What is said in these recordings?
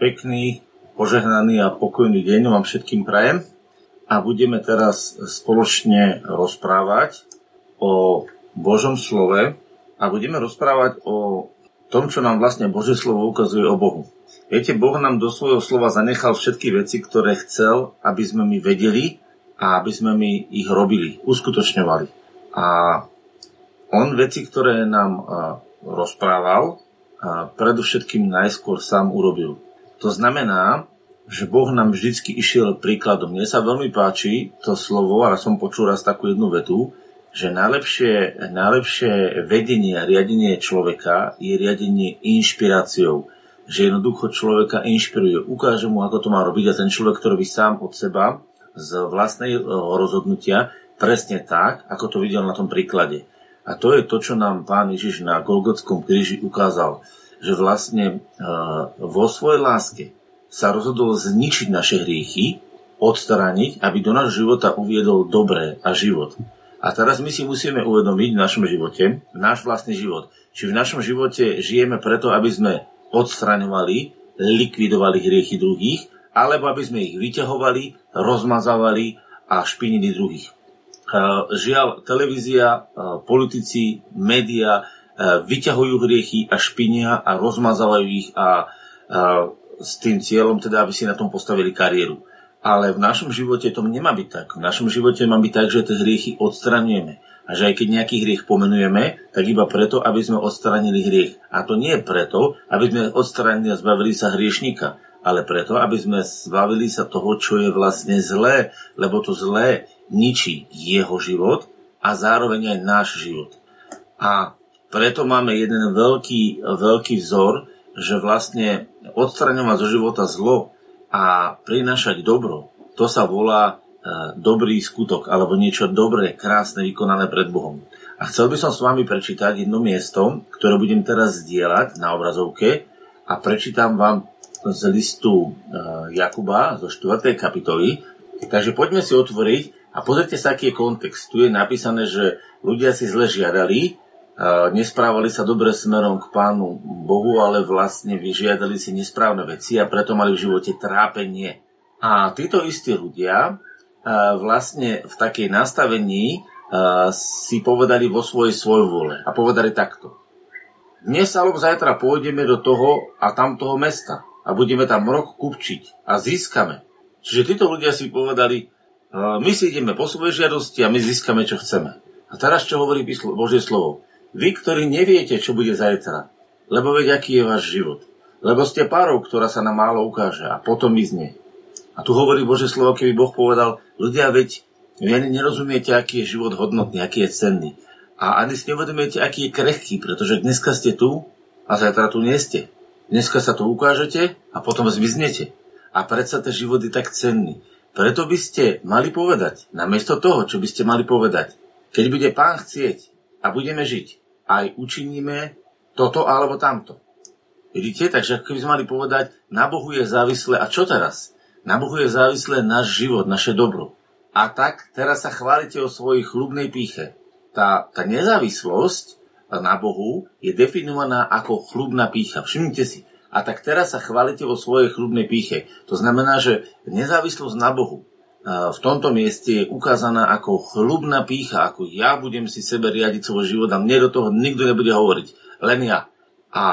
Pekný, požehnaný a pokojný deň vám všetkým prajem. A budeme teraz spoločne rozprávať o Božom slove a budeme rozprávať o tom, čo nám vlastne Božie slovo ukazuje o Bohu. Viete, Boh nám do svojho slova zanechal všetky veci, ktoré chcel, aby sme my vedeli a aby sme my ich robili, uskutočňovali. A on veci, ktoré nám rozprával, predovšetkým najskôr sám urobil. To znamená, že Boh nám vždycky išiel príkladom. Mne sa veľmi páči to slovo, ale som počul raz takú jednu vetu, že najlepšie, najlepšie vedenie a riadenie človeka je riadenie inšpiráciou. Že jednoducho človeka inšpiruje, ukáže mu, ako to má robiť a ten človek, ktorý by sám od seba z vlastnej e, rozhodnutia presne tak, ako to videl na tom príklade. A to je to, čo nám pán Ježiš na Golgotskom kríži ukázal že vlastne vo svojej láske sa rozhodol zničiť naše hriechy, odstrániť, aby do nášho života uviedol dobré a život. A teraz my si musíme uvedomiť v našom živote, náš vlastný život. Či v našom živote žijeme preto, aby sme odstraňovali, likvidovali hriechy druhých, alebo aby sme ich vyťahovali, rozmazávali a špinili druhých. Žiaľ, televízia, politici, média E, vyťahujú hriechy a špinia a rozmazávajú ich a, a s tým cieľom teda, aby si na tom postavili kariéru. Ale v našom živote to nemá byť tak. V našom živote má byť tak, že tie hriechy odstraňujeme. A že aj keď nejaký hriech pomenujeme, tak iba preto, aby sme odstranili hriech. A to nie preto, aby sme odstranili a zbavili sa hriešnika, ale preto, aby sme zbavili sa toho, čo je vlastne zlé, lebo to zlé ničí jeho život a zároveň aj náš život. A preto máme jeden veľký, veľký vzor, že vlastne odstraňovať zo života zlo a prinášať dobro, to sa volá e, dobrý skutok, alebo niečo dobré, krásne, vykonané pred Bohom. A chcel by som s vami prečítať jedno miesto, ktoré budem teraz zdieľať na obrazovke a prečítam vám z listu e, Jakuba zo 4. kapitoly. Takže poďme si otvoriť a pozrite sa, aký je kontext. Tu je napísané, že ľudia si zle žiadali, nesprávali sa dobre smerom k Pánu Bohu, ale vlastne vyžiadali si nesprávne veci a preto mali v živote trápenie. A títo istí ľudia vlastne v takej nastavení si povedali vo svojej svojvole a povedali takto. Dnes alebo zajtra pôjdeme do toho a tamtoho mesta a budeme tam rok kupčiť a získame. Čiže títo ľudia si povedali, my si ideme po svojej žiadosti a my získame, čo chceme. A teraz čo hovorí Božie slovo? Vy, ktorí neviete, čo bude zajtra, lebo veď aký je váš život. Lebo ste párov, ktorá sa nám málo ukáže a potom mizne. A tu hovorí Bože slovo, keby Boh povedal, ľudia, veď vy ani nerozumiete, aký je život hodnotný, aký je cenný. A ani si nevedomujete, aký je krehký, pretože dneska ste tu a zajtra tu nie ste. Dneska sa tu ukážete a potom zmiznete. A predsa ten život je tak cenný. Preto by ste mali povedať, namiesto toho, čo by ste mali povedať, keď bude pán chcieť a budeme žiť, aj učiníme toto alebo tamto. Vidíte? Takže keby sme mali povedať, na Bohu je závislé, a čo teraz? Na Bohu je závislé náš život, naše dobro. A tak teraz sa chválite o svojej chlubnej píche. Tá, tá nezávislosť na Bohu je definovaná ako chlubná pícha. Všimnite si. A tak teraz sa chválite vo svojej chlubnej píche. To znamená, že nezávislosť na Bohu v tomto mieste je ukázaná ako chlubná pícha, ako ja budem si sebe riadiť svoj život a mne do toho nikto nebude hovoriť, len ja. A, a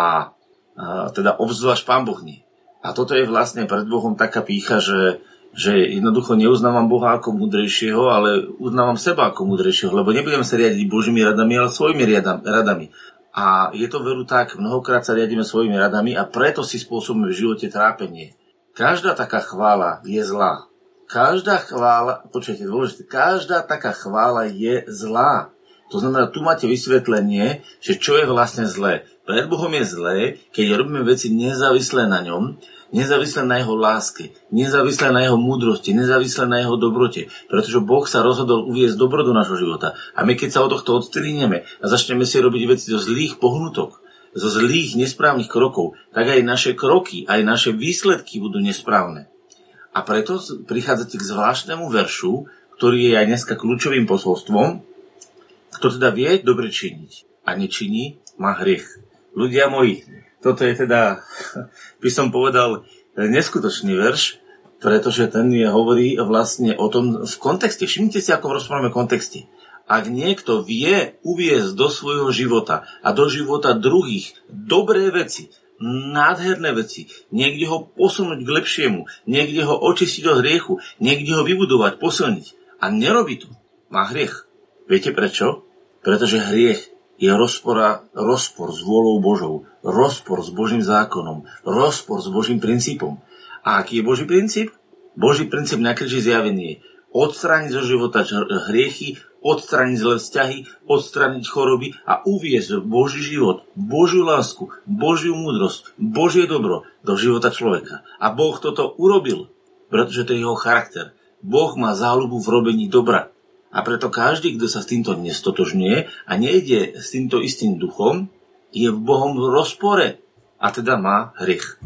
teda obzvlášť Pán Boh nie. A toto je vlastne pred Bohom taká pícha, že, že jednoducho neuznávam Boha ako múdrejšieho, ale uznávam seba ako múdrejšieho, lebo nebudem sa riadiť Božími radami, ale svojimi radami. A je to veru tak, mnohokrát sa riadíme svojimi radami a preto si spôsobíme v živote trápenie. Každá taká chvála je zlá. Každá chvála, počujete, dôležité, každá taká chvála je zlá. To znamená, tu máte vysvetlenie, že čo je vlastne zlé. Pred Bohom je zlé, keď robíme veci nezávislé na ňom, nezávislé na jeho láske, nezávislé na jeho múdrosti, nezávislé na jeho dobrote. Pretože Boh sa rozhodol uviezť dobro do nášho života. A my keď sa od tohto odstrínieme a začneme si robiť veci zo zlých pohnutok, zo zlých, nesprávnych krokov, tak aj naše kroky, aj naše výsledky budú nesprávne. A preto prichádzate k zvláštnemu veršu, ktorý je aj dneska kľúčovým posolstvom. Kto teda vie dobre činiť a nečiní, má hriech. Ľudia moji, toto je teda, by som povedal, neskutočný verš, pretože ten je hovorí vlastne o tom v kontexte. Všimnite si, ako rozprávame kontexte. Ak niekto vie uviezť do svojho života a do života druhých dobré veci, nádherné veci, niekde ho posunúť k lepšiemu, niekde ho očistiť od hriechu, niekde ho vybudovať, posilniť a nerobí to, má hriech. Viete prečo? Pretože hriech je rozpora, rozpor s vôľou Božou, rozpor s Božím zákonom, rozpor s Božím princípom. A aký je Boží princíp? Boží princíp na kríži zjavenie odstrániť zo života hriechy, odstrániť zlé vzťahy, odstrániť choroby a uviezť Boží život, Božiu lásku, Božiu múdrosť, Božie dobro do života človeka. A Boh toto urobil, pretože to je jeho charakter. Boh má záľubu v robení dobra. A preto každý, kto sa s týmto nestotožňuje a nejde s týmto istým duchom, je v Bohom v rozpore a teda má hriech.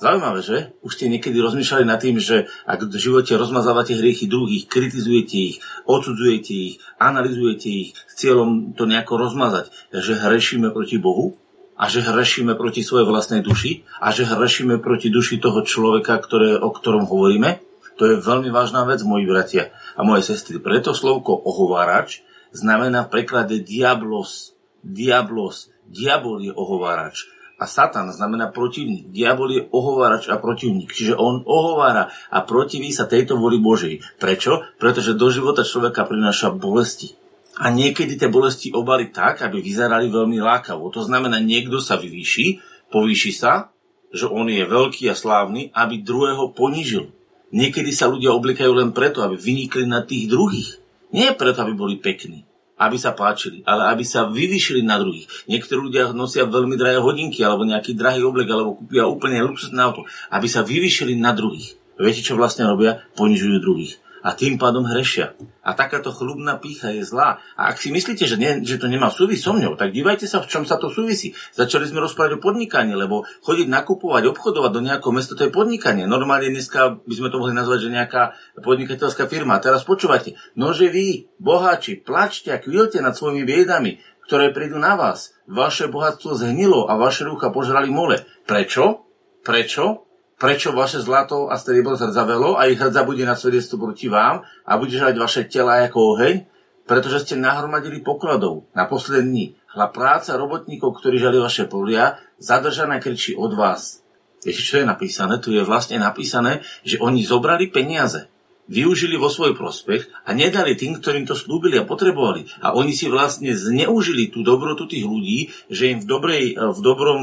Zaujímavé, že? Už ste niekedy rozmýšľali nad tým, že ak v živote rozmazávate hriechy druhých, kritizujete ich, odsudzujete ich, analizujete ich s cieľom to nejako rozmazať, že hrešíme proti Bohu a že hrešíme proti svojej vlastnej duši a že hrešíme proti duši toho človeka, ktoré, o ktorom hovoríme, to je veľmi vážna vec, moji bratia a moje sestry. Preto slovko ohovárač znamená v preklade diablos. Diablos. Diabol je ohovárač. A Satan znamená protivník. Diabol je ohovárač a protivník. Čiže on ohovára a protiví sa tejto voli Božej. Prečo? Pretože do života človeka prináša bolesti. A niekedy tie bolesti obali tak, aby vyzerali veľmi lákavo. To znamená, niekto sa vyvýši, povýši sa, že on je veľký a slávny, aby druhého ponížil. Niekedy sa ľudia oblikajú len preto, aby vynikli na tých druhých. Nie preto, aby boli pekní, aby sa páčili, ale aby sa vyvyšili na druhých. Niektorí ľudia nosia veľmi drahé hodinky, alebo nejaký drahý oblek, alebo kúpia úplne luxusné auto, aby sa vyvyšili na druhých. Viete, čo vlastne robia? Ponižujú druhých a tým pádom hrešia. A takáto chlubná pícha je zlá. A ak si myslíte, že, nie, že to nemá súvis so mňou, tak dívajte sa, v čom sa to súvisí. Začali sme rozprávať o podnikaní, lebo chodiť nakupovať, obchodovať do nejakého mesta, to je podnikanie. Normálne dneska by sme to mohli nazvať, že nejaká podnikateľská firma. A teraz počúvate, no že vy, boháči, plačte a kvilte nad svojimi biedami, ktoré prídu na vás. Vaše bohatstvo zhnilo a vaše rucha požrali mole. Prečo? Prečo? Prečo vaše zlato a striebro zrdzavelo a ich hrdza bude na svedectvo proti vám a bude žrať vaše tela ako oheň, pretože ste nahromadili pokladov na poslední dní. Hla práca robotníkov, ktorí žali vaše polia, zadržaná kričí od vás. Viete, čo je napísané? Tu je vlastne napísané, že oni zobrali peniaze využili vo svoj prospech a nedali tým, ktorým to slúbili a potrebovali. A oni si vlastne zneužili tú dobrotu tých ľudí, že im v, dobrej, v dobrom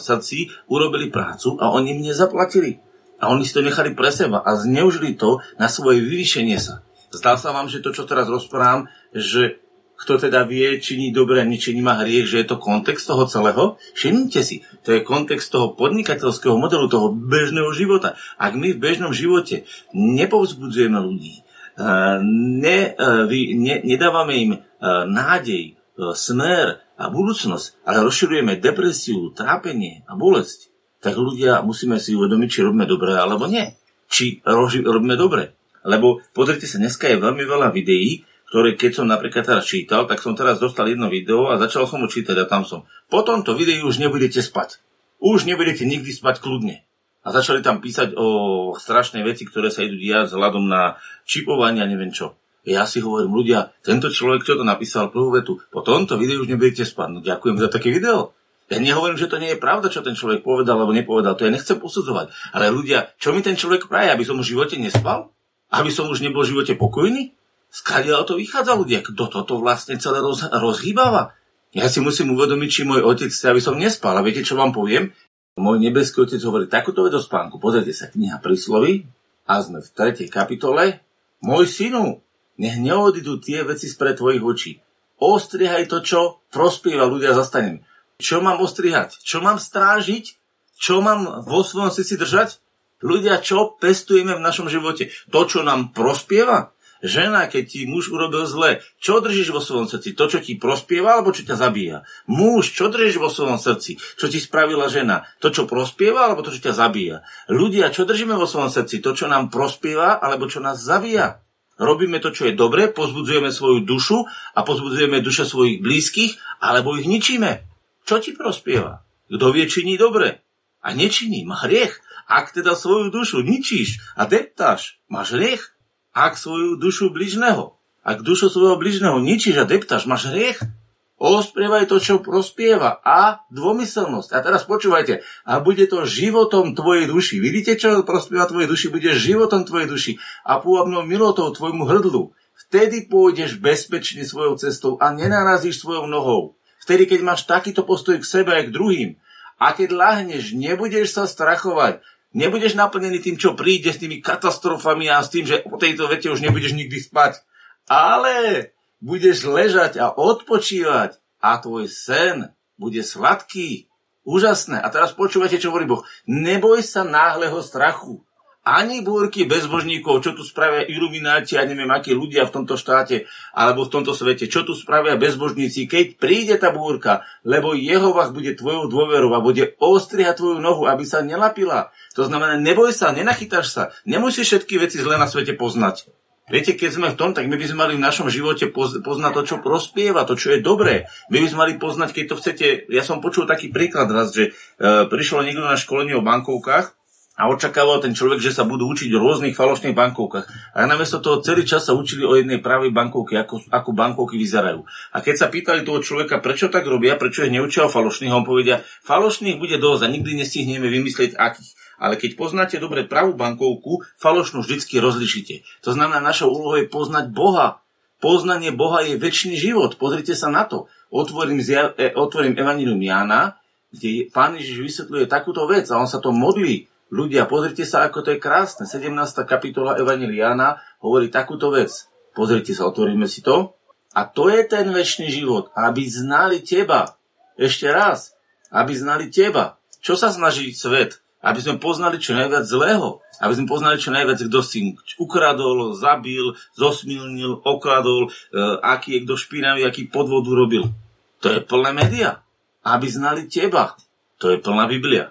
srdci urobili prácu a oni im nezaplatili. A oni si to nechali pre seba a zneužili to na svoje vyvýšenie sa. Zdá sa vám, že to, čo teraz rozprávam, že kto teda vie činí dobre nečiní má hriech, že je to kontext toho celého? Všimnite si, to je kontext toho podnikateľského modelu, toho bežného života. Ak my v bežnom živote nepovzbudzujeme ľudí, eh, ne, eh, ne, nedávame im eh, nádej, smer a budúcnosť, ale rozširujeme depresiu, trápenie a bolesť, tak ľudia musíme si uvedomiť, či robíme dobre alebo nie. Či robíme dobre. Lebo pozrite sa, dneska je veľmi veľa videí, ktoré keď som napríklad teraz čítal, tak som teraz dostal jedno video a začal som ho čítať a tam som. Po tomto videu už nebudete spať. Už nebudete nikdy spať kľudne. A začali tam písať o strašnej veci, ktoré sa idú diať vzhľadom na čipovanie a neviem čo. Ja si hovorím, ľudia, tento človek, čo to napísal prvú vetu, po tomto videu už nebudete spať. No ďakujem za také video. Ja nehovorím, že to nie je pravda, čo ten človek povedal alebo nepovedal, to ja nechcem posudzovať. Ale ľudia, čo mi ten človek praje, aby som v živote nespal? Aby som už nebol v živote pokojný? Skadiaľ to vychádza ľudia? Kto toto vlastne celé roz, rozhýbava? Ja si musím uvedomiť, či môj otec chce, aby som nespal. A viete, čo vám poviem? Môj nebeský otec hovorí takúto vedo spánku. Pozrite sa, kniha príslovy a sme v 3. kapitole. Môj synu, nech neodidú tie veci spred tvojich očí. Ostrihaj to, čo prospieva ľudia zastanem. Čo mám ostrihať? Čo mám strážiť? Čo mám vo svojom srdci držať? Ľudia, čo pestujeme v našom živote? To, čo nám prospieva? Žena, keď ti muž urobil zle, čo držíš vo svojom srdci? To, čo ti prospieva, alebo čo ťa zabíja? Muž, čo držíš vo svojom srdci? Čo ti spravila žena? To, čo prospieva, alebo to, čo ťa zabíja? Ľudia, čo držíme vo svojom srdci? To, čo nám prospieva, alebo čo nás zabíja? Robíme to, čo je dobre, pozbudzujeme svoju dušu a pozbudzujeme duše svojich blízkych, alebo ich ničíme. Čo ti prospieva? Kto vie, činí dobre a nečiní, má hriech. Ak teda svoju dušu ničíš a deptáš, máš hriech. Ak svoju dušu bližného, ak dušu svojho bližného ničíš a deptáš, máš hriech. Osprievaj to, čo prospieva. A dvomyselnosť. A teraz počúvajte. A bude to životom tvojej duši. Vidíte, čo prospieva tvojej duši? Bude životom tvojej duši. A pôvabnou milotou tvojmu hrdlu. Vtedy pôjdeš bezpečne svojou cestou a nenarazíš svojou nohou. Vtedy, keď máš takýto postoj k sebe aj k druhým. A keď lahneš, nebudeš sa strachovať. Nebudeš naplnený tým, čo príde s tými katastrofami a s tým, že po tejto vete už nebudeš nikdy spať. Ale budeš ležať a odpočívať a tvoj sen bude sladký, úžasné. A teraz počúvate, čo hovorí Boh. Neboj sa náhleho strachu. Ani búrky bezbožníkov, čo tu spravia ilumináti a neviem, akí ľudia v tomto štáte alebo v tomto svete, čo tu spravia bezbožníci, keď príde tá búrka, lebo Jehovah bude tvojou dôverou a bude ostrihať tvoju nohu, aby sa nelapila. To znamená, neboj sa, nenachytáš sa, nemusíš všetky veci zle na svete poznať. Viete, keď sme v tom, tak my by sme mali v našom živote poznať to, čo prospieva, to, čo je dobré. My by sme mali poznať, keď to chcete, ja som počul taký príklad raz, že e, prišlo niekto na školenie o bankovkách a očakával ten človek, že sa budú učiť o rôznych falošných bankovkách. A namiesto toho celý čas sa učili o jednej pravej bankovke, ako, ako bankovky vyzerajú. A keď sa pýtali toho človeka, prečo tak robia, prečo ich neučia o falošných, on povedia, falošných bude dosť a nikdy nestihneme vymyslieť akých ale keď poznáte dobre pravú bankovku, falošnú vždycky rozlišite. To znamená, našou úlohou je poznať Boha. Poznanie Boha je väčší život. Pozrite sa na to. Otvorím, zja, e, otvorím Evangelium Jána, kde pán Ježiš vysvetľuje takúto vec a on sa to modlí. Ľudia, pozrite sa, ako to je krásne. 17. kapitola Evangelia Jána hovorí takúto vec. Pozrite sa, otvoríme si to. A to je ten väčší život, aby znali teba. Ešte raz, aby znali teba. Čo sa snaží svet? Aby sme poznali čo najviac zlého, aby sme poznali čo najviac, kto si ukradol, zabil, zosmilnil, okradol, e, aký je kto špinavý, aký podvod urobil. To je plné média. Aby znali teba. To je plná Biblia.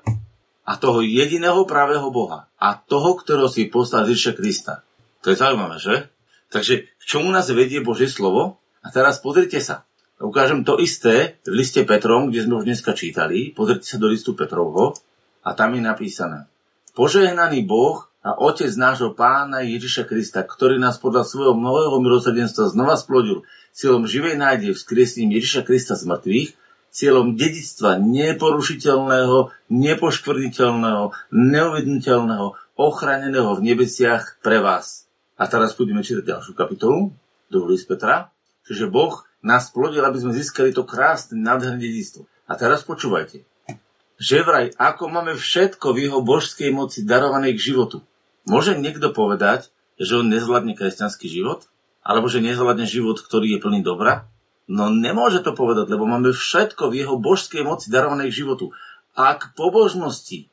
A toho jediného pravého Boha. A toho, ktorého si poslal Ježiša Krista. To je zaujímavé, že? Takže k čomu nás vedie Božie slovo? A teraz pozrite sa. Ukážem to isté v liste Petrom, kde sme už dneska čítali. Pozrite sa do listu Petrovho a tam je napísané Požehnaný Boh a Otec nášho Pána Ježiša Krista, ktorý nás podľa svojho mnohého milosrdenstva znova splodil cieľom živej nádeje vzkriesním Ježiša Krista z mŕtvych, cieľom dedictva neporušiteľného, nepoškvrniteľného, neuvedniteľného, ochraneného v nebesiach pre vás. A teraz budeme čítať ďalšiu kapitolu, druhý z Petra, čiže Boh nás plodil, aby sme získali to krásne, nádherné dedictvo. A teraz počúvajte že vraj ako máme všetko v jeho božskej moci darované k životu. Môže niekto povedať, že on nezvládne kresťanský život? Alebo že nezvládne život, ktorý je plný dobra? No nemôže to povedať, lebo máme všetko v jeho božskej moci darované k životu. A k pobožnosti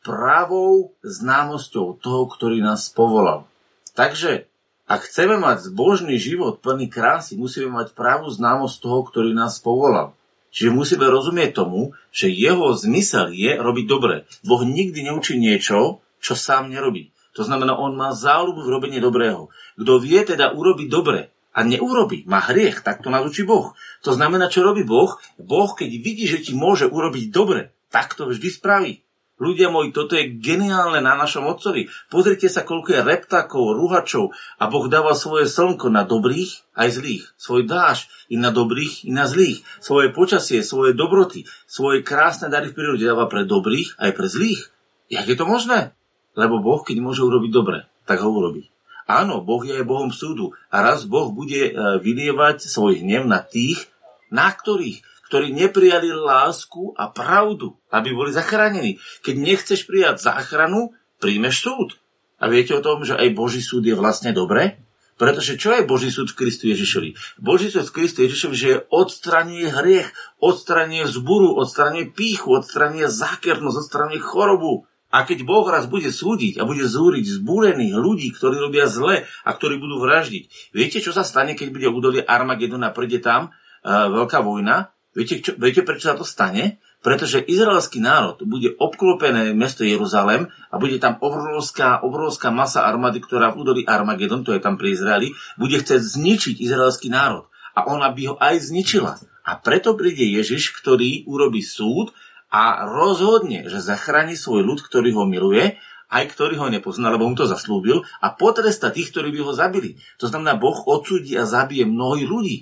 pravou známosťou toho, ktorý nás povolal. Takže, ak chceme mať zbožný život plný krásy, musíme mať pravú známosť toho, ktorý nás povolal. Čiže musíme rozumieť tomu, že jeho zmysel je robiť dobre. Boh nikdy neučí niečo, čo sám nerobí. To znamená, on má záľubu v robení dobrého. Kto vie teda urobiť dobre a neurobi, má hriech, tak to nás Boh. To znamená, čo robí Boh? Boh, keď vidí, že ti môže urobiť dobre, tak to vždy spraví. Ľudia moji, toto je geniálne na našom Otcovi. Pozrite sa, koľko je reptakov, ruhačov a Boh dáva svoje slnko na dobrých aj zlých. Svoj dáž i na dobrých, i na zlých. Svoje počasie, svoje dobroty, svoje krásne dary v prírode dáva pre dobrých aj pre zlých. Jak je to možné? Lebo Boh, keď môže urobiť dobre, tak ho urobí. Áno, Boh je aj Bohom súdu a raz Boh bude e, vylievať svoj hnev na tých, na ktorých ktorí neprijali lásku a pravdu, aby boli zachránení. Keď nechceš prijať záchranu, príjmeš súd. A viete o tom, že aj Boží súd je vlastne dobré? Pretože čo je Boží súd v Kristu Ježišovi? Boží súd v Kristu Ježišovi, že odstraňuje hriech, odstraňuje zburu, odstraňuje píchu, odstraňuje zákernosť, odstraňuje chorobu. A keď Boh raz bude súdiť a bude zúriť zbúrených ľudí, ktorí robia zle a ktorí budú vraždiť, viete, čo sa stane, keď bude údolie Armagedona, príde tam uh, veľká vojna Viete, čo, viete, prečo sa to stane? Pretože izraelský národ bude obklopené mesto Jeruzalem a bude tam obrovská, obrovská masa armády, ktorá v údolí Armagedon, to je tam pri Izraeli, bude chcieť zničiť izraelský národ. A ona by ho aj zničila. A preto príde Ježiš, ktorý urobí súd a rozhodne, že zachráni svoj ľud, ktorý ho miluje, aj ktorý ho nepozná, lebo mu to zaslúbil, a potresta tých, ktorí by ho zabili. To znamená, Boh odsúdi a zabije mnohých ľudí.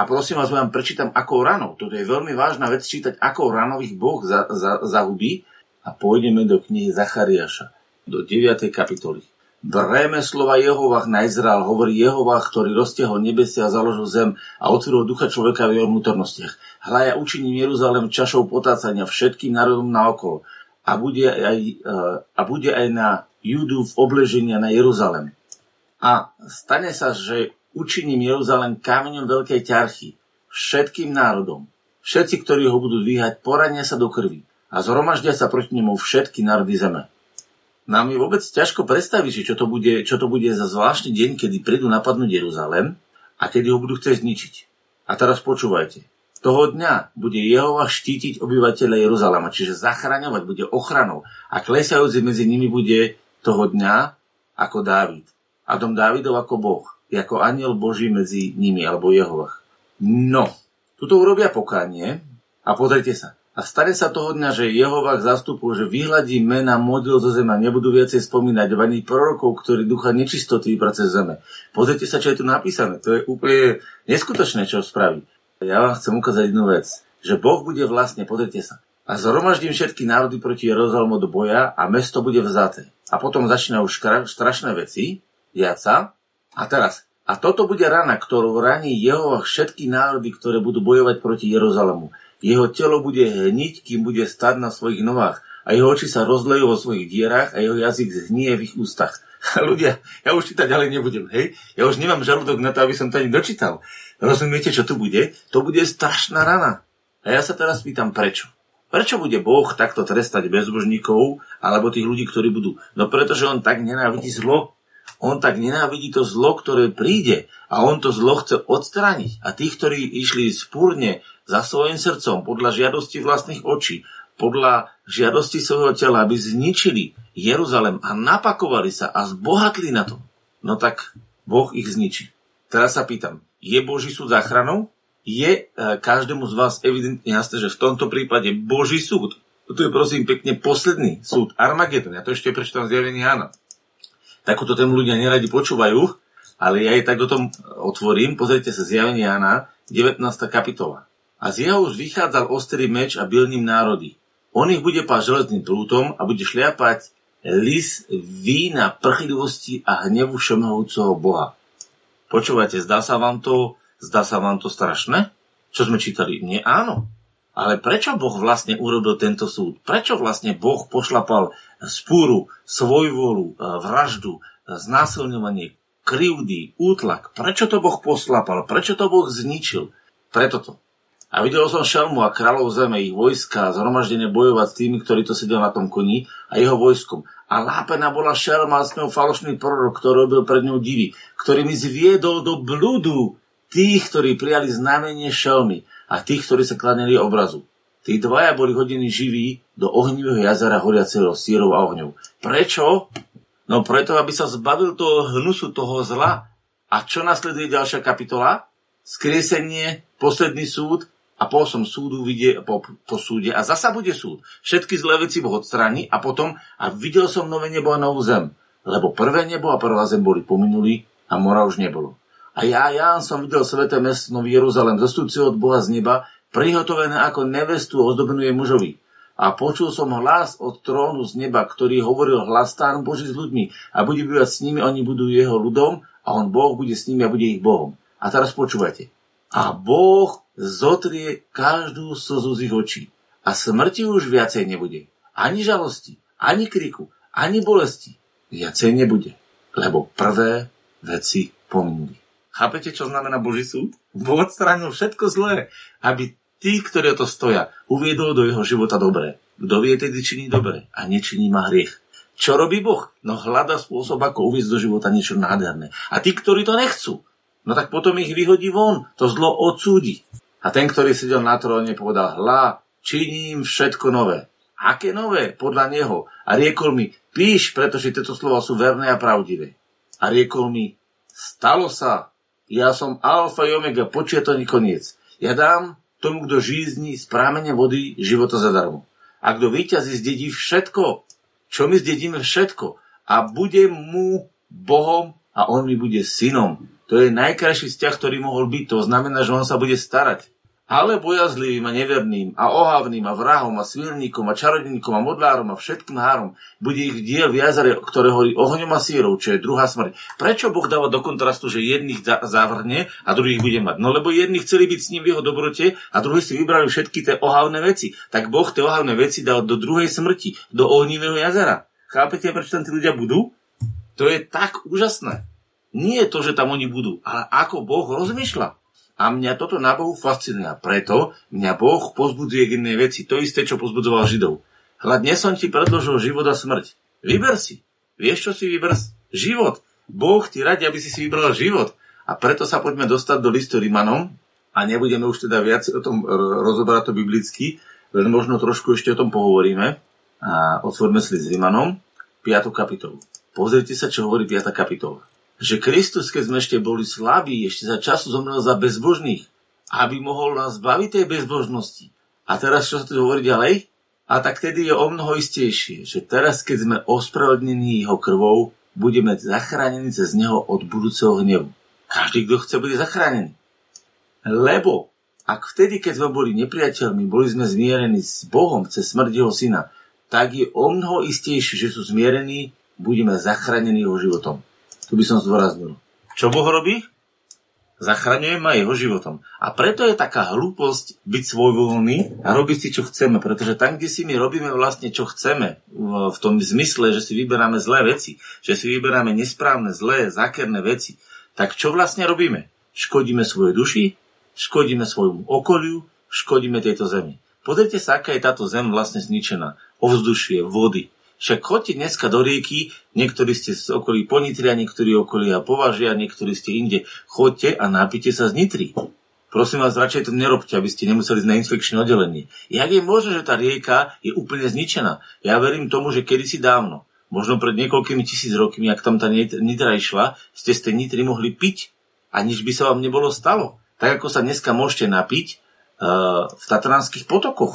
A prosím vás, vám prečítam, akou ranou. Toto je veľmi vážna vec čítať, akou ranou ich Boh za, za, zahubí. A pôjdeme do knihy Zachariáša, do 9. kapitoly. Breme slova Jehovách na Izrael, hovorí Jehovách, ktorý roztiahol nebesia a založil zem a otvoril ducha človeka v jeho vnútornostiach. Hľa ja učiním Jeruzalém čašou potácania všetkým národom naokolo a bude aj, e, a bude aj na Judu v obleženia na Jeruzalém. A stane sa, že učiním Jeruzalém kameňom veľkej ťarchy všetkým národom. Všetci, ktorí ho budú dvíhať, porania sa do krvi a zhromaždia sa proti nemu všetky národy zeme. Nám je vôbec ťažko predstaviť, čo to bude, čo to bude za zvláštny deň, kedy prídu napadnúť Jeruzalém a kedy ho budú chcieť zničiť. A teraz počúvajte. Toho dňa bude Jehova štítiť obyvateľa Jeruzalema, čiže zachraňovať, bude ochranou a klesajúci medzi nimi bude toho dňa ako Dávid. A dom Dávidov ako Boh ako aniel Boží medzi nimi, alebo Jehovach. No, tuto urobia pokánie a pozrite sa. A stane sa toho dňa, že Jehovach zastupuje, že vyhľadí mena modil zo zema, nebudú viacej spomínať ani prorokov, ktorí ducha nečistoty cez zeme. Pozrite sa, čo je tu napísané. To je úplne neskutočné, čo spraví. Ja vám chcem ukázať jednu vec, že Boh bude vlastne, pozrite sa, a zhromaždím všetky národy proti Jeruzalemu do boja a mesto bude vzaté. A potom začínajú strašné veci, diať sa, a teraz, a toto bude rana, ktorú raní Jehova všetky národy, ktoré budú bojovať proti Jeruzalemu. Jeho telo bude hniť, kým bude stať na svojich nohách a jeho oči sa rozlejú vo svojich dierach a jeho jazyk zhnie v ich ústach. ľudia, ja už čítať ďalej nebudem, hej? Ja už nemám žalúdok na to, aby som to ani dočítal. Rozumiete, čo tu bude? To bude strašná rana. A ja sa teraz pýtam, prečo? Prečo bude Boh takto trestať bezbožníkov alebo tých ľudí, ktorí budú? No pretože on tak nenávidí zlo. On tak nenávidí to zlo, ktoré príde a on to zlo chce odstrániť. A tí, ktorí išli spúrne za svojim srdcom, podľa žiadosti vlastných očí, podľa žiadosti svojho tela, aby zničili Jeruzalem a napakovali sa a zbohatli na to, no tak Boh ich zničí. Teraz sa pýtam, je Boží súd záchranou? Je e, každému z vás evidentne jasné, že v tomto prípade Boží súd, toto je prosím pekne posledný súd, Armagedon, ja to ešte prečítam zjavenie Áno takúto tému ľudia neradi počúvajú, ale ja jej tak o tom otvorím. Pozrite sa zjavenie Jana, 19. kapitola. A z jeho už vychádzal ostrý meč a byl ním národy. On ich bude pať železným prútom a bude šliapať lis vína prchlivosti a hnevu všemohúceho Boha. Počúvajte, zdá sa vám to, zdá sa vám to strašné? Čo sme čítali? Nie, áno. Ale prečo Boh vlastne urobil tento súd? Prečo vlastne Boh pošlapal spúru, svojvolu, e, vraždu, e, znásilňovanie, krivdy, útlak? Prečo to Boh poslapal? Prečo to Boh zničil? Preto to. A videl som Šelmu a kráľov zeme, ich vojska, zhromaždenie bojovať s tými, ktorí to sedel na tom koni a jeho vojskom. A lápená bola Šelma a s ňou falošný prorok, ktorý robil pred ňou divy, ktorý mi zviedol do blúdu tých, ktorí prijali znamenie Šelmy a tých, ktorí sa kladnili obrazu. Tí dvaja boli hodení živí do ohnivého jazera horiaceho sírov a ohňov. Prečo? No preto, aby sa zbavil toho hnusu, toho zla. A čo nasleduje ďalšia kapitola? Skriesenie, posledný súd a po som súdu vidie, po, po súde a zasa bude súd. Všetky zlé veci Boh odstráni a potom a videl som nové nebo a novú zem. Lebo prvé nebo a prvá zem boli pominuli a mora už nebolo. A ja, Ján, som videl sveté mesto Nový Jeruzalém, zostúci od Boha z neba, prihotovené ako nevestu ozdobenú mužovi. A počul som hlas od trónu z neba, ktorý hovoril hlas stán Boží s ľuďmi a bude bývať s nimi, oni budú jeho ľudom a on Boh bude s nimi a bude ich Bohom. A teraz počúvajte. A Boh zotrie každú slzu z ich očí. A smrti už viacej nebude. Ani žalosti, ani kriku, ani bolesti. Viacej nebude. Lebo prvé veci pominuli. Chápete, čo znamená Boží súd? Boh odstránil všetko zlé, aby tí, ktorí o to stoja, uviedol do jeho života dobré. Kto vie, tedy činí dobre a nečiní má hriech. Čo robí Boh? No hľada spôsob, ako uviezť do života niečo nádherné. A tí, ktorí to nechcú, no tak potom ich vyhodí von, to zlo odsúdi. A ten, ktorý sedel na tróne, povedal, hľa, činím všetko nové. Aké nové? Podľa neho. A riekol mi, píš, pretože tieto slova sú verné a pravdivé. A riekol mi, stalo sa, ja som alfa i omega, počiatočný koniec. Ja dám tomu, kto žízni z prámene vody života zadarmo. A kto víťazí, zdedí všetko. Čo my zdedíme všetko. A bude mu Bohom a on mi bude synom. To je najkrajší vzťah, ktorý mohol byť. To znamená, že on sa bude starať ale bojazlivým a neverným a ohavným a vrahom a svilníkom a čarodníkom a modlárom a všetkým három bude ich diel v jazere, ktoré horí ohňom a sírov, čo je druhá smrť. Prečo Boh dáva do kontrastu, že jedných zavrhne a druhých bude mať? No lebo jedni chceli byť s ním v jeho dobrote a druhí si vybrali všetky tie ohavné veci. Tak Boh tie ohavné veci dal do druhej smrti, do ohnivého jazera. Chápete, prečo tam tí ľudia budú? To je tak úžasné. Nie je to, že tam oni budú, ale ako Boh rozmýšľa. A mňa toto na Bohu fascinuje. A preto mňa Boh pozbudzuje k jednej veci. To isté, čo pozbudzoval Židov. Hľad, dnes som ti predložil život a smrť. Vyber si. Vieš, čo si vyber? Život. Boh ti radí, aby si si vybral život. A preto sa poďme dostať do listu Rimanom a nebudeme už teda viac o tom rozoberať to biblicky, len možno trošku ešte o tom pohovoríme. A otvorme si s Rimanom 5. kapitolu. Pozrite sa, čo hovorí 5. kapitola že Kristus, keď sme ešte boli slabí, ešte za času zomrel za bezbožných, aby mohol nás baviť tej bezbožnosti. A teraz čo sa tu hovorí ďalej? A tak tedy je o mnoho istejšie, že teraz, keď sme ospravedlnení jeho krvou, budeme zachránení cez neho od budúceho hnevu. Každý, kto chce, bude zachránený. Lebo ak vtedy, keď sme boli nepriateľmi, boli sme zmierení s Bohom cez smrť jeho syna, tak je o mnoho istejšie, že sú zmierení, budeme zachránení jeho životom. Tu by som zdôraznil. Čo Boh robí? Zachraňuje ma jeho životom. A preto je taká hlúposť byť svojvoľný a robiť si, čo chceme. Pretože tam, kde si my robíme vlastne, čo chceme, v tom zmysle, že si vyberáme zlé veci, že si vyberáme nesprávne, zlé, zákerné veci, tak čo vlastne robíme? Škodíme svojej duši, škodíme svojmu okoliu, škodíme tejto zemi. Pozrite sa, aká je táto zem vlastne zničená. Ovzdušie, vody, však chodte dneska do rieky, niektorí ste z okolí Ponitria, niektorí okolia Považia, niektorí ste inde. Chodte a napite sa z Nitry. Prosím vás, radšej to nerobte, aby ste nemuseli ísť na infekčné oddelenie. Jak je možné, že tá rieka je úplne zničená? Ja verím tomu, že kedysi dávno, možno pred niekoľkými tisíc rokmi, ak tam tá Nitra išla, ste z tej Nitry mohli piť a nič by sa vám nebolo stalo. Tak ako sa dneska môžete napiť uh, v tatranských potokoch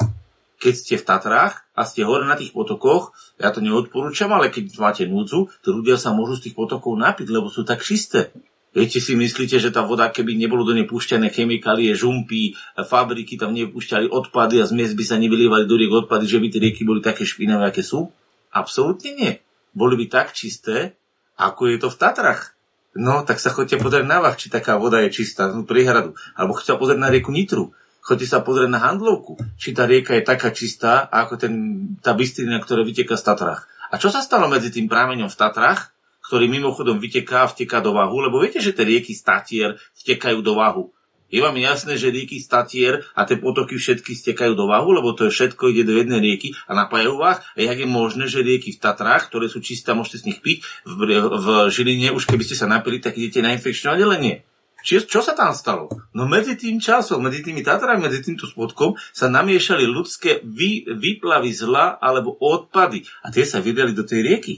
keď ste v Tatrách a ste hore na tých potokoch, ja to neodporúčam, ale keď máte núdzu, to ľudia sa môžu z tých potokov napiť, lebo sú tak čisté. Viete si myslíte, že tá voda, keby nebolo do nej púšťané chemikálie, žumpy, fabriky, tam nepúšťali odpady a zmes by sa nevylievali do riek odpady, že by tie rieky boli také špinavé, aké sú? Absolútne nie. Boli by tak čisté, ako je to v Tatrach. No, tak sa chodte pozrieť na vach, či taká voda je čistá, no priehradu. Alebo chodte pozrieť na rieku Nitru Chodite sa pozrieť na handlovku, či tá rieka je taká čistá, ako ten, tá bystrina, ktorá vyteká z Tatrách. A čo sa stalo medzi tým prámeňom v Tatrách, ktorý mimochodom vyteká a vteká do váhu? Lebo viete, že tie rieky Statier vtekajú do váhu. Je vám jasné, že rieky Statier a tie potoky všetky stekajú do váhu, lebo to je všetko ide do jednej rieky a napájajú váh. A jak je možné, že rieky v Tatrách, ktoré sú čisté, môžete z nich piť, v, v Žiline už keby ste sa napili, tak idete na infekčné oddelenie. Či, čo sa tam stalo? No medzi tým časom, medzi tými Tatrami, medzi týmto spodkom sa namiešali ľudské vy, výplavy zla alebo odpady a tie sa vydali do tej rieky.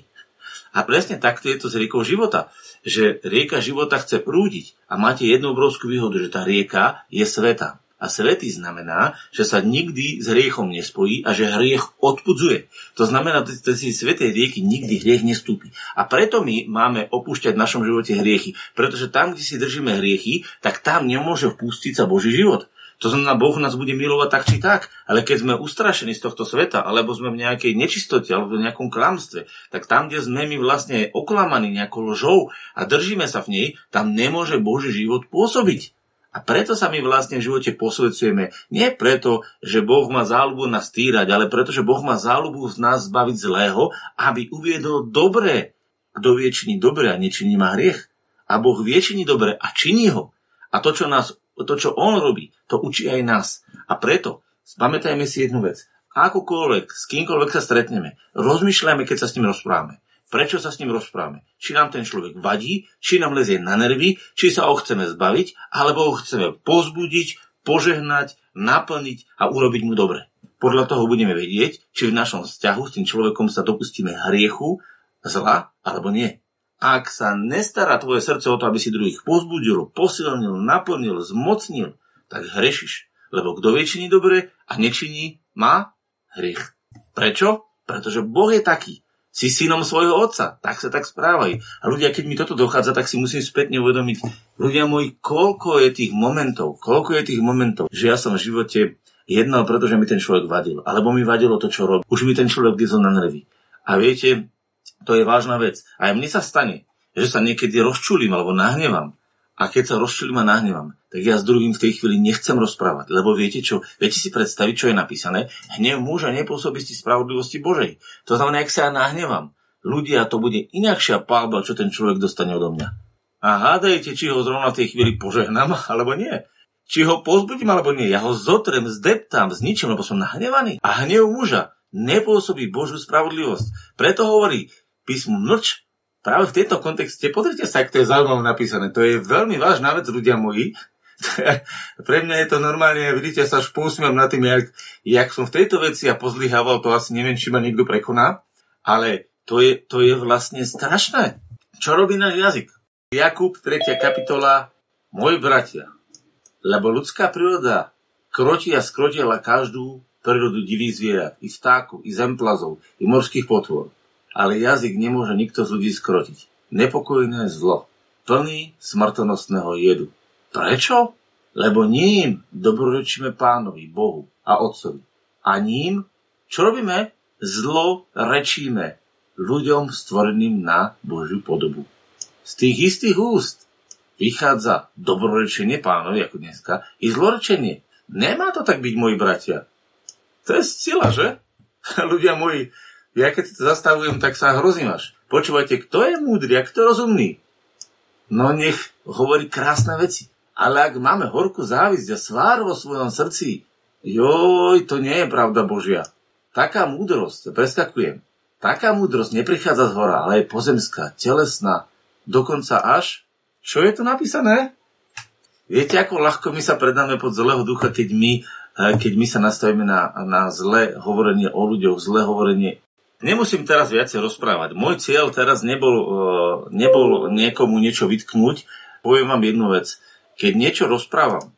A presne takto je to s riekou života. Že rieka života chce prúdiť a máte jednu obrovskú výhodu, že tá rieka je sveta. A svetý znamená, že sa nikdy s hriechom nespojí a že hriech odpudzuje. To znamená, že z svetej rieky nikdy hriech nestúpi. A preto my máme opúšťať v našom živote hriechy. Pretože tam, kde si držíme hriechy, tak tam nemôže vpustiť sa Boží život. To znamená, Boh nás bude milovať tak či tak, ale keď sme ustrašení z tohto sveta, alebo sme v nejakej nečistote, alebo v nejakom klamstve, tak tam, kde sme my vlastne oklamaní nejakou lžou a držíme sa v nej, tam nemôže Boží život pôsobiť. A preto sa my vlastne v živote posvedcujeme. Nie preto, že Boh má záľubu nás týrať, ale preto, že Boh má záľubu z nás zbaviť zlého, aby uviedol dobré. Kto vie činiť dobre a nečiní má hriech. A Boh vie činiť dobre a činí ho. A to, čo, nás, to, čo On robí, to učí aj nás. A preto spamätajme si jednu vec. Akokoľvek, s kýmkoľvek sa stretneme, rozmýšľajme, keď sa s ním rozprávame prečo sa s ním rozprávame. Či nám ten človek vadí, či nám lezie na nervy, či sa ho chceme zbaviť, alebo ho chceme pozbudiť, požehnať, naplniť a urobiť mu dobre. Podľa toho budeme vedieť, či v našom vzťahu s tým človekom sa dopustíme hriechu, zla alebo nie. Ak sa nestará tvoje srdce o to, aby si druhých pozbudil, posilnil, naplnil, zmocnil, tak hrešiš. Lebo kto vie činí dobre a nečiní, má hriech. Prečo? Pretože Boh je taký. Si synom svojho otca. Tak sa tak správaj. A ľudia, keď mi toto dochádza, tak si musím spätne uvedomiť, ľudia moji, koľko je tých momentov, koľko je tých momentov, že ja som v živote jednal, pretože mi ten človek vadil. Alebo mi vadilo to, čo robil. Už mi ten človek gizol na nervy. A viete, to je vážna vec. Aj mne sa stane, že sa niekedy rozčulím alebo nahnevam. A keď sa rozčulím a nahnevam, tak ja s druhým v tej chvíli nechcem rozprávať. Lebo viete čo? Viete si predstaviť, čo je napísané? Hnev muža nepôsobí si spravodlivosti Božej. To znamená, ak sa ja nahnevam, ľudia, to bude inakšia palba, čo ten človek dostane odo mňa. A hádajte, či ho zrovna v tej chvíli požehnám, alebo nie. Či ho pozbudím, alebo nie. Ja ho zotrem, zdeptám, zničím, lebo som nahnevaný. A hnev muža nepôsobí Božú spravodlivosť. Preto hovorí písmu mlč práve v tejto kontexte, pozrite sa, ak to je zaujímavé napísané. To je veľmi vážna vec, ľudia moji. Pre mňa je to normálne, vidíte, sa až pousmiem na tým, jak, jak som v tejto veci a pozlyhával, to asi neviem, či ma niekto prekoná, ale to je, to je vlastne strašné. Čo robí náš jazyk? Jakub, 3. kapitola, moji bratia, lebo ľudská príroda kroti a skrotila každú prírodu divých zvierat, i vtákov, i zemplazov, i morských potvor ale jazyk nemôže nikto z ľudí skrotiť. Nepokojné zlo, plný smrtonostného jedu. Prečo? Lebo ním dobrorečíme pánovi, Bohu a Otcovi. A ním, čo robíme? Zlo rečíme ľuďom stvoreným na Božiu podobu. Z tých istých úst vychádza dobrorečenie pánovi, ako dneska, i zlorečenie. Nemá to tak byť, moji bratia. To je sila, že? Ľudia moji, ja keď to zastavujem, tak sa hrozím až. Počúvajte, kto je múdry a kto rozumný? No nech hovorí krásne veci. Ale ak máme horkú závisť a svár vo svojom srdci, joj, to nie je pravda Božia. Taká múdrosť, preskakujem, taká múdrosť neprichádza z hora, ale je pozemská, telesná, dokonca až, čo je tu napísané? Viete, ako ľahko my sa predáme pod zlého ducha, keď my, eh, keď my sa nastavíme na, na zlé hovorenie o ľuďoch, zlé hovorenie Nemusím teraz viacej rozprávať. Môj cieľ teraz nebol, e, nebol niekomu niečo vytknúť. Poviem vám jednu vec. Keď niečo rozprávam,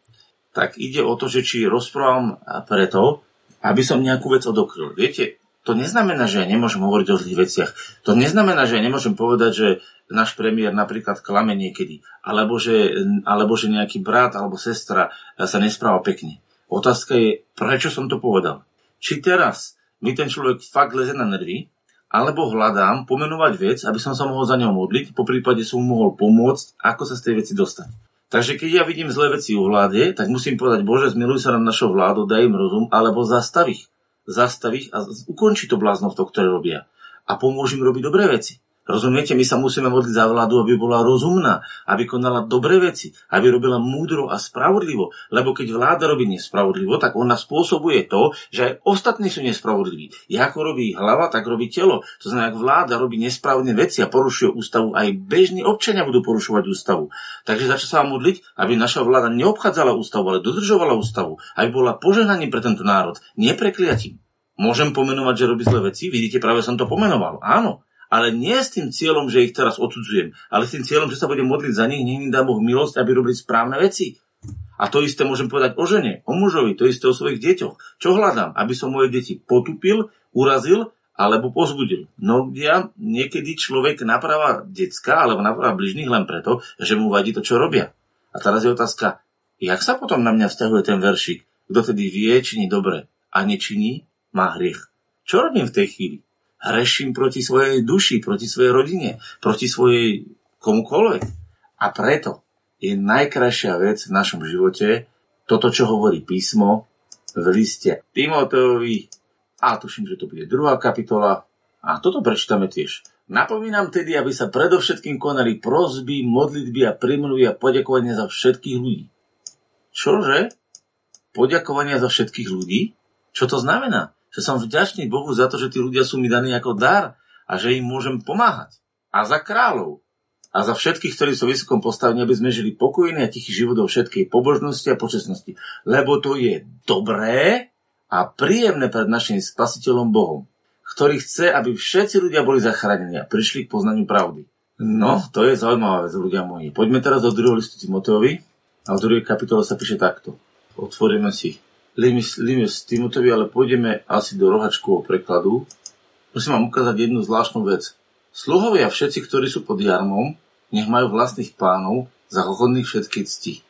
tak ide o to, že či rozprávam preto, aby som nejakú vec odokryl. Viete, to neznamená, že ja nemôžem hovoriť o zlých veciach. To neznamená, že ja nemôžem povedať, že náš premiér napríklad klame niekedy, alebo že, alebo že nejaký brat alebo sestra sa nespráva pekne. Otázka je, prečo som to povedal. Či teraz mi ten človek fakt leze na nervy, alebo hľadám pomenovať vec, aby som sa mohol za ňou modliť, po prípade som mu mohol pomôcť, ako sa z tej veci dostať. Takže keď ja vidím zlé veci u vláde, tak musím povedať, Bože, zmiluj sa na našou vládu, daj im rozum, alebo zastav ich. Zastav ich a ukonči to bláznostvo, ktoré robia. A pomôž im robiť dobré veci. Rozumiete, my sa musíme modliť za vládu, aby bola rozumná, aby konala dobré veci, aby robila múdro a spravodlivo. Lebo keď vláda robí nespravodlivo, tak ona spôsobuje to, že aj ostatní sú nespravodliví. Ja ako robí hlava, tak robí telo. To znamená, ak vláda robí nespravodlivé veci a porušuje ústavu, aj bežní občania budú porušovať ústavu. Takže začne sa modliť, aby naša vláda neobchádzala ústavu, ale dodržovala ústavu, aby bola požehnaním pre tento národ, neprekliatím. Môžem pomenovať, že robí zlé veci? Vidíte, práve som to pomenoval. Áno, ale nie s tým cieľom, že ich teraz odsudzujem, ale s tým cieľom, že sa budem modliť za nich, nech im dá Boh milosť, aby robili správne veci. A to isté môžem povedať o žene, o mužovi, to isté o svojich deťoch. Čo hľadám? Aby som moje deti potupil, urazil alebo pozbudil. No ja niekedy človek napravá decka alebo napravá bližných len preto, že mu vadí to, čo robia. A teraz je otázka, jak sa potom na mňa vzťahuje ten veršik? Kto tedy vie, činí dobre a nečiní, má hriech. Čo robím v tej chvíli? Hreším proti svojej duši, proti svojej rodine, proti svojej komukoľvek. A preto je najkrajšia vec v našom živote toto, čo hovorí písmo v liste Timoteovi a tuším, že to bude druhá kapitola a toto prečítame tiež. Napomínam tedy, aby sa predovšetkým konali prozby, modlitby a primluvy a poďakovania za všetkých ľudí. Čože? Poďakovania za všetkých ľudí? Čo to znamená? Že som vďačný Bohu za to, že tí ľudia sú mi daní ako dar a že im môžem pomáhať. A za kráľov. A za všetkých, ktorí sú vysokom postavení, aby sme žili pokojný a tichý život o všetkej pobožnosti a počestnosti. Lebo to je dobré a príjemné pred našim spasiteľom Bohom, ktorý chce, aby všetci ľudia boli zachránení a prišli k poznaniu pravdy. No, to je zaujímavá vec, ľudia moji. Poďme teraz do druhého listu Timoteovi a v druhej kapitole sa píše takto. Otvoríme si Lime s Timotovi, ale pôjdeme asi do rohačkového prekladu. Musím vám ukázať jednu zvláštnu vec. Sluhovia všetci, ktorí sú pod jarmom, nech majú vlastných pánov za hodných všetky cti.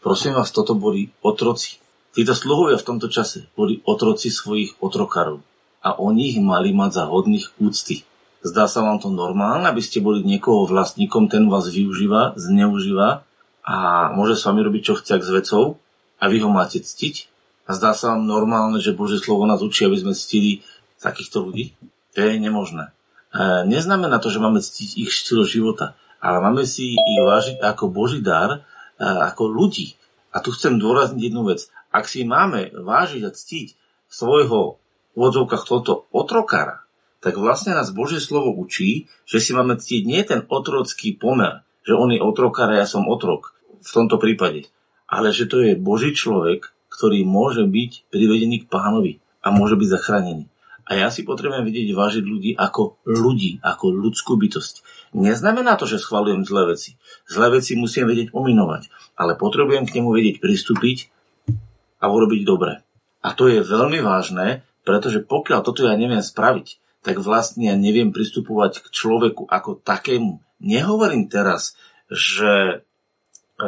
Prosím vás, toto boli otroci. Títo sluhovia v tomto čase boli otroci svojich otrokarov a oni ich mali mať za hodných úcty. Zdá sa vám to normálne, aby ste boli niekoho vlastníkom, ten vás využíva, zneužíva a môže s vami robiť, čo chce s vecou a vy ho máte ctiť? A zdá sa vám normálne, že Bože slovo nás učí, aby sme ctili takýchto ľudí? To je nemožné. E, neznamená to, že máme ctiť ich štýl života, ale máme si ich vážiť ako Boží dar, e, ako ľudí. A tu chcem dôrazniť jednu vec. Ak si máme vážiť a ctiť svojho v odzovkách tohoto otrokára, tak vlastne nás Božie slovo učí, že si máme ctiť nie ten otrocký pomer, že on je otrokár a ja som otrok v tomto prípade, ale že to je Boží človek, ktorý môže byť privedený k pánovi a môže byť zachránený. A ja si potrebujem vidieť vážiť ľudí ako ľudí, ako ľudskú bytosť. Neznamená to, že schvalujem zlé veci. Zlé veci musím vedieť ominovať, ale potrebujem k nemu vedieť pristúpiť a urobiť dobre. A to je veľmi vážne, pretože pokiaľ toto ja neviem spraviť, tak vlastne ja neviem pristupovať k človeku ako takému. Nehovorím teraz, že e,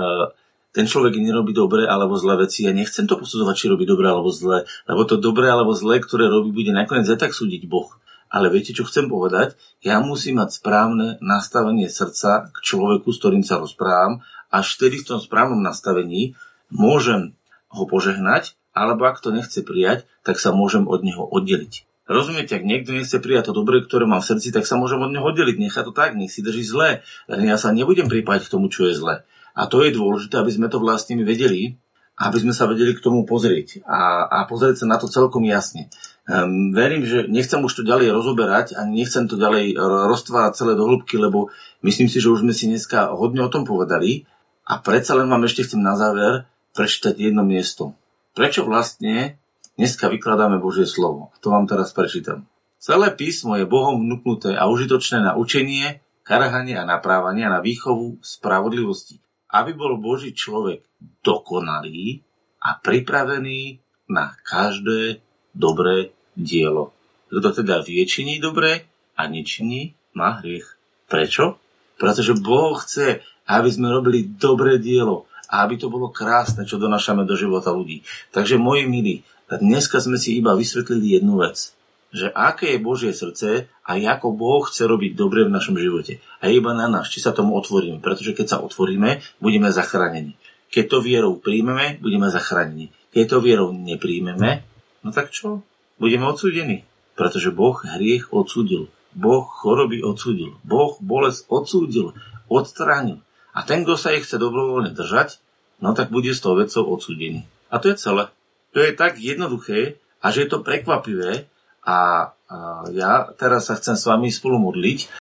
ten človek nerobí dobre alebo zlé veci. Ja nechcem to posudzovať, či robí dobre alebo zlé, lebo to dobre alebo zlé, ktoré robí, bude nakoniec aj tak súdiť Boh. Ale viete, čo chcem povedať? Ja musím mať správne nastavenie srdca k človeku, s ktorým sa rozprávam, až vtedy v tom správnom nastavení môžem ho požehnať, alebo ak to nechce prijať, tak sa môžem od neho oddeliť. Rozumiete, ak niekto nechce prijať to dobre, ktoré mám v srdci, tak sa môžem od neho oddeliť. Nechá to tak, nech si drží zlé. Len ja sa nebudem pripájať k tomu, čo je zlé. A to je dôležité, aby sme to vlastne vedeli, aby sme sa vedeli k tomu pozrieť a, a pozrieť sa na to celkom jasne. Um, verím, že nechcem už to ďalej rozoberať a nechcem to ďalej roztvárať celé do hĺbky, lebo myslím si, že už sme si dneska hodne o tom povedali a predsa len vám ešte chcem na záver prečítať jedno miesto. Prečo vlastne Dneska vykladáme Božie slovo. To vám teraz prečítam. Celé písmo je Bohom vnúknuté a užitočné na učenie, karhanie a naprávanie a na výchovu spravodlivosti, aby bol Boží človek dokonalý a pripravený na každé dobré dielo. Kto teda vie činiť dobre a nečiní, má hriech. Prečo? Pretože Boh chce, aby sme robili dobré dielo a aby to bolo krásne, čo donášame do života ľudí. Takže moji milí, dneska sme si iba vysvetlili jednu vec, že aké je Božie srdce a ako Boh chce robiť dobre v našom živote. A iba na nás, či sa tomu otvoríme, pretože keď sa otvoríme, budeme zachránení. Keď to vierou príjmeme, budeme zachránení. Keď to vierou nepríjmeme, no tak čo? Budeme odsúdení. Pretože Boh hriech odsúdil. Boh choroby odsúdil. Boh bolesť odsúdil. Odstránil. A ten, kto sa ich chce dobrovoľne držať, no tak bude s tou vecou odsúdený. A to je celé. To je tak jednoduché a že je to prekvapivé a ja teraz sa chcem s vami spolu modliť